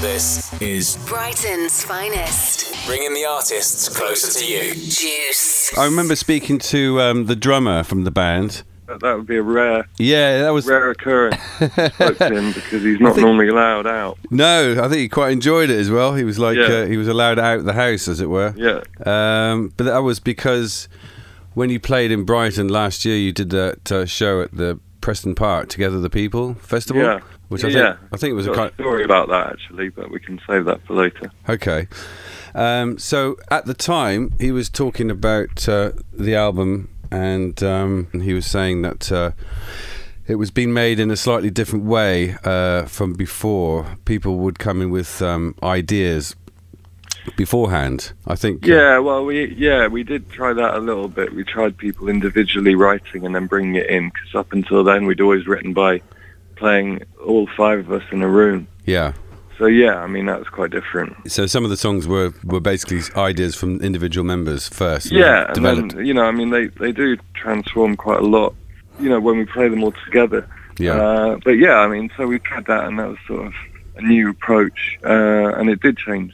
This is Brighton's finest. bringing the artists closer to you. Juice. I remember speaking to um, the drummer from the band. That, that would be a rare, Yeah, that was rare occurrence. Spoke to him because he's not normally allowed out. no. I think he quite enjoyed it as well. He was like Yeah. uh, he was allowed out the house, as it were. Yeah, Um, but that was because when you played in Brighton last year, you did that uh, show at the Preston Park Together the People festival. yeah. Which I yeah. think I think it was a Got kind. story about that actually, but we can save that for later. Okay. Um, so at the time, he was talking about uh, the album, and um, he was saying that uh, it was being made in a slightly different way uh, from before. People would come in with um, ideas beforehand. I think. uh, Yeah, well, we yeah we did try that a little bit. We tried people individually writing and then bringing it in because up until then we'd always written by playing all five of us in a room. Yeah. So yeah, I mean that was quite different. So some of the songs were, were basically ideas from individual members first. and Yeah, and then you know, I mean they they do transform quite a lot. You know, when we play them all together. yeah. Uh, but yeah, I mean, so we tried that, and that was sort of a new approach, uh, and it did change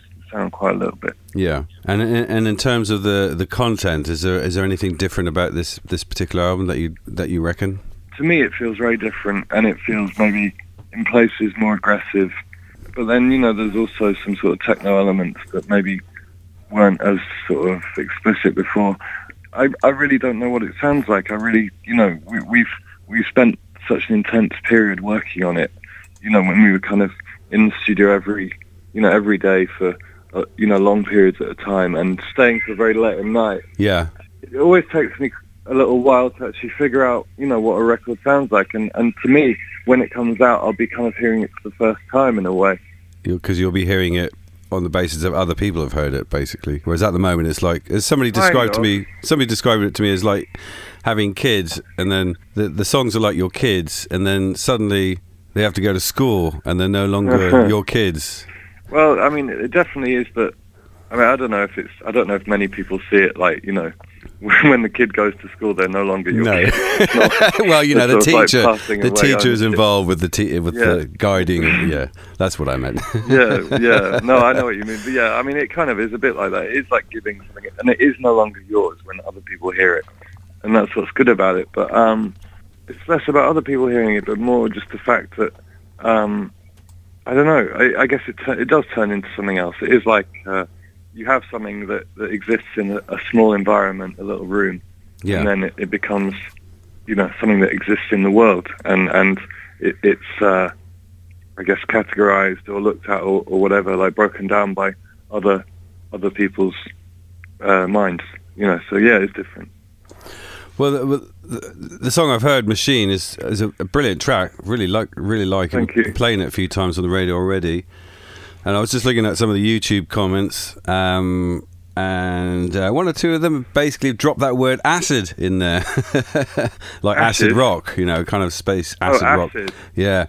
quite a little bit. Yeah, and and in terms of the, the content, is there is there anything different about this this particular album that you that you reckon? To me, it feels very different, and it feels maybe in places more aggressive. But then, you know, there's also some sort of techno elements that maybe weren't as sort of explicit before. I, I really don't know what it sounds like. I really, you know, we, we've we've spent such an intense period working on it. You know, when we were kind of in the studio every, you know, every day for, uh, you know, long periods at a time, and staying till very late at night Yeah, it always takes me a little while to actually figure out, you know, what a record sounds like. And, and to me, when it comes out, I'll be kind of hearing it for the first time in a way. because you'll be hearing it on the basis of other people have heard it, basically. Whereas at the moment, it's like as somebody described to me, somebody described it to me as like having kids, and then the the songs are like your kids, and then suddenly they have to go to school, and they're no longer your kids. Well, I mean, it definitely is that. I mean, I don't know if it's. I don't know if many people see it like you know, when the kid goes to school, they're no longer your No. kid. Not- well, you know, the it's of like teacher, the teacher is involved with the te- with Yeah. the guiding. Yeah, that's what I meant. yeah, yeah. No, I know what you mean. But yeah, I mean, it kind of is a bit like that. It is like giving something, and it is no longer yours when other people hear it, and that's what's good about it. But um, it's less about other people hearing it, but more just the fact that um, I don't know. I, I guess it it does turn into something else. It is like uh, you have something that, that exists in a, a small environment, a little room, yeah, and then it, it becomes, you know, something that exists in the world, and and it, it's, uh, I guess, categorized or looked at or, or whatever, like broken down by other other people's uh, minds, you know. So yeah, it's different. Well, the, the, the song I've heard, "Machine," is is a, brilliant track. Really like, really like it. Thank you. Playing it a few times on the radio already, and I was just looking at some of the YouTube comments, um, and uh, one or two of them basically dropped that word "acid" in there, like acid? Acid? rock. You know, kind of space acid, oh, rock. acid. Yeah,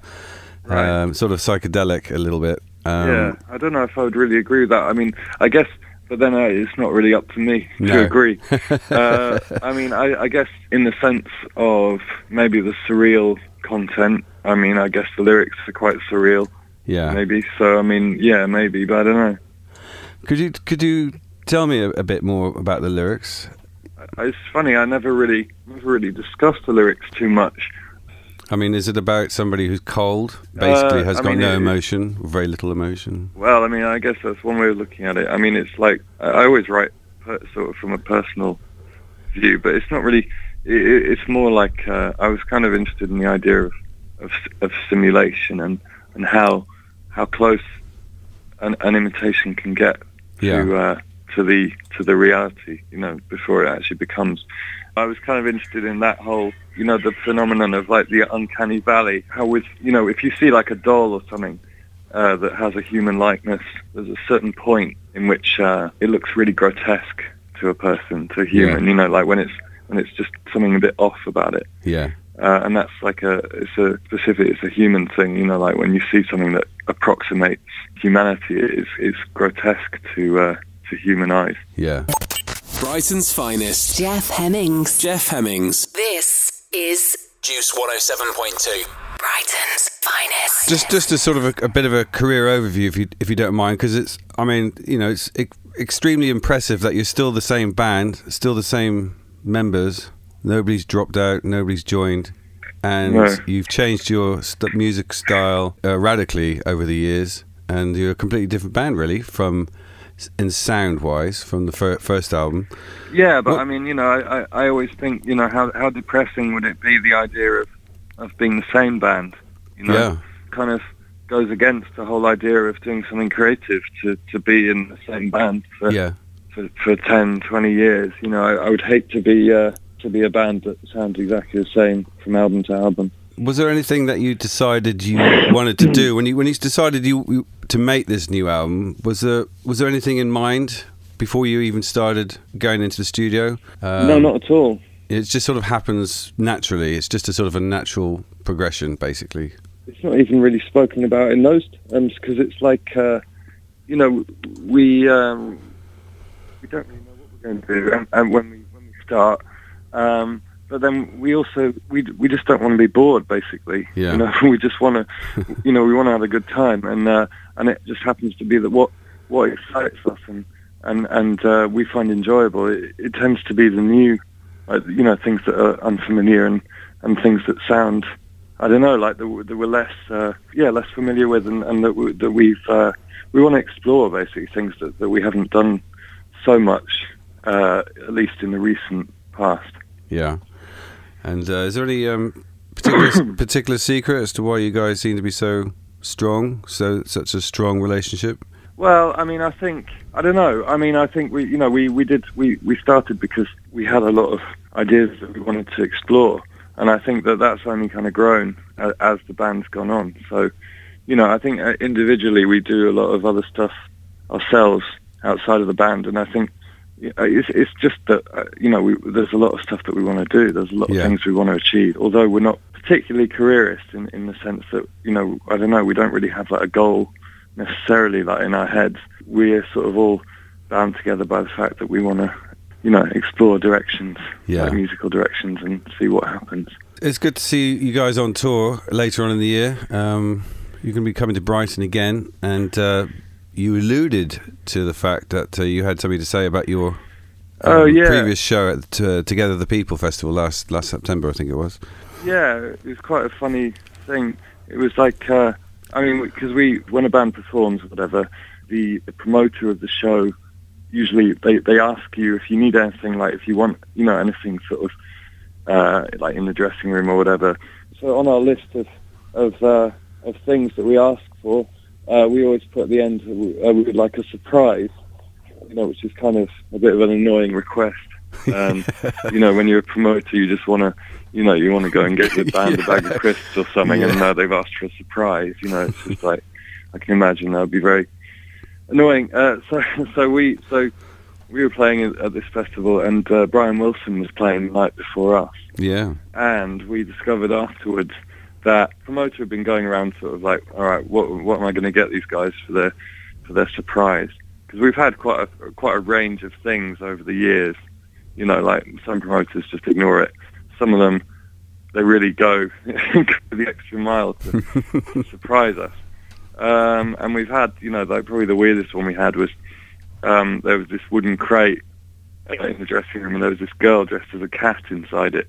Right. um, sort of psychedelic a little bit. Um, yeah, I don't know if I would really agree with that. I mean, I guess, but then uh, it's not really up to me No. to agree. uh, I mean, I, I guess in the sense of maybe the surreal content. I mean, I guess the lyrics are quite surreal, yeah. maybe. So I mean, yeah, maybe, but I don't know. Could you could you tell me a, a bit more about the lyrics? It's funny. I never really, never really discussed the lyrics too much. I mean, is it about somebody who's cold, basically Uh, has I got mean, no it- emotion, very little emotion? Well, I mean, I guess that's one way of looking at it. I mean, it's like I always write per, sort of from a personal view, but it's not really. It- it's more like uh, I was kind of interested in the idea of of, of simulation and and how how close an, an imitation can get Yeah. to uh, to the to the reality. You know, before it actually becomes. I was kind of interested in that whole, you know, the phenomenon of like the uncanny valley. How with, you know, if you see like a doll or something uh, that has a human likeness, there's a certain point in which uh, it looks really grotesque to a person, to a human. You know, like when it's when it's just something a bit off about it. Yeah, Uh, and that's like a it's a specific it's a human thing you know like when you see something that approximates humanity it is is grotesque to uh, to human eyes yeah. Brighton's finest. Jeff Hemmings. Jeff Hemmings. This is Juice 107.2. Brighton's finest. Just, just a sort of a, a bit of a career overview, if you if you don't mind, because it's, I mean, you know, it's e- extremely impressive that you're still the same band, still the same members. Nobody's dropped out, nobody's joined, and No. you've changed your st- music style uh, radically over the years, and you're a completely different band, really, from in sound wise, from the fir- first album. Yeah, but Well- I mean, you know, I, I, I always think, you know, how how depressing would it be the idea of of being the same band? You know, Yeah. kind of goes against the whole idea of doing something creative to to be in the same band for Yeah, for, for 10, 20 years. You know, I, I would hate to be uh, to be a band that sounds exactly the same from album to album. Was there anything that you decided you wanted to do when you when you decided you, you to make this new album? Was there was there anything in mind before you even started going into the studio? Um, no, not at all. It just sort of happens naturally. It's just a sort of a natural progression, basically. it's not even really spoken about in those terms because it's like uh, you know we um, we don't really know what we're going to do and, and when we when we start um, but then we also we we just don't want to be bored basically Yeah. you know we just want to you know we want to have a good time and uh, and it just happens to be that what what excites us and and and uh, we find enjoyable it, it tends to be the new uh, you know things that are unfamiliar and and things that sound I don't know, like that, that we're less, uh, yeah, less familiar with, and, and that, we, that we've uh, we want to explore basically things that, that we haven't done so much, uh, at least in the recent past. Yeah. And uh, is there any um, particular particular secret as to why you guys seem to be so strong, so such a strong relationship? Well, I mean, I think I don't know. I mean, I think we, you know, we, we did we, we started because we had a lot of ideas that we wanted to explore, and I think that that's only kind of grown as, as the band's gone on. So, you know, I think uh, individually we do a lot of other stuff ourselves outside of the band, and I think it's it's just that uh, you know we, there's a lot of stuff that we want to do. There's a lot Yeah. of things we want to achieve. Although we're not particularly careerist in in the sense that you know I don't know we don't really have like a goal necessarily like in our heads. We're sort of all bound together by the fact that we want to you know explore directions, Yeah. like musical directions, and see what happens. It's good to see you guys on tour later on in the year. Um, you're going to be coming to Brighton again, and uh, you alluded to the fact that uh, you had something to say about your um, Oh, yeah. previous show at uh, Together the People Festival last last September, I think it was. Yeah, it was quite a funny thing. It was like, uh, I mean, because we, when a band performs or whatever, the, the promoter of the show usually they, they ask you if you need anything, like if you want, you know, anything sort of uh, like in the dressing room or whatever. So on our list of of uh, of things that we ask for, uh, we always put at the end uh, we would like a surprise, you know, which is kind of a bit of an annoying request. Um, you know, when you're a promoter, you just want to, you know, you want to go and get the band a bag of crisps or something, and now they've asked for a surprise. You know, it's just like I can imagine that would be very annoying. Uh, so, so we, so we were playing at at this festival, and uh, Brian Wilson was playing the night before us, Yeah, and we discovered afterwards that promoter had been going around sort of like, all right, what what am I going to get these guys for their for their surprise? Because we've had quite a quite a range of things over the years. You know, like some promoters just ignore it. Some of them they really go, go the extra mile to, to surprise us. Um, and we've had, you know, like probably the weirdest one we had was um, there was this wooden crate in the dressing room, and there was this girl dressed as a cat inside it.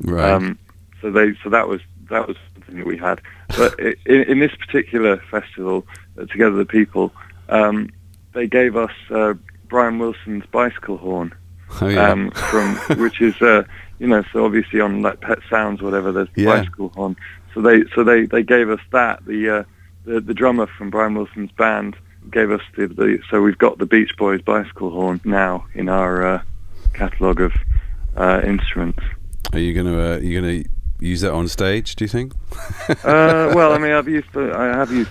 right. Um, so they, so that was that was something that we had. But in, in this particular festival, uh, Together the People, um, they gave us uh, Brian Wilson's bicycle horn, oh yeah. um, from which is uh, you know, so obviously on like Pet Sounds, whatever, there's the Yeah. bicycle horn. So they, so they, they gave us that. The, uh, the the drummer from Brian Wilson's band gave us the, the so we've got the Beach Boys bicycle horn now in our uh, catalogue of uh, instruments. Are you gonna uh, you gonna use that on stage? Do you think? uh, well, I mean, I've used uh, I have used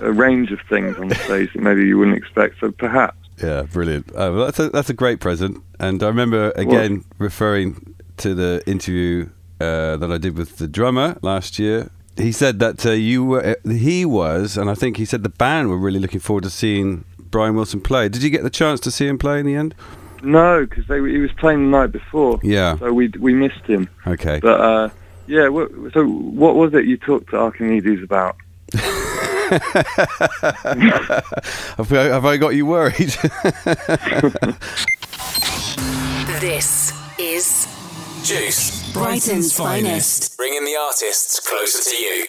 a range of things on stage that maybe you wouldn't expect. So perhaps, Yeah, brilliant. Uh, well, that's a that's a great present, and I remember again referring to the interview uh, that I did with the drummer last year. He said that uh, you were he was, and I think he said the band were really looking forward to seeing Brian Wilson play. Did you get the chance to see him play in the end? no, because he was playing the night before, Yeah. so we we missed him. Okay. But uh, Yeah. wha- So, what was it you talked to Archimedes about? Have I, have I got you worried? This is Juice. Brighton's finest. Bringing the artists closer to you.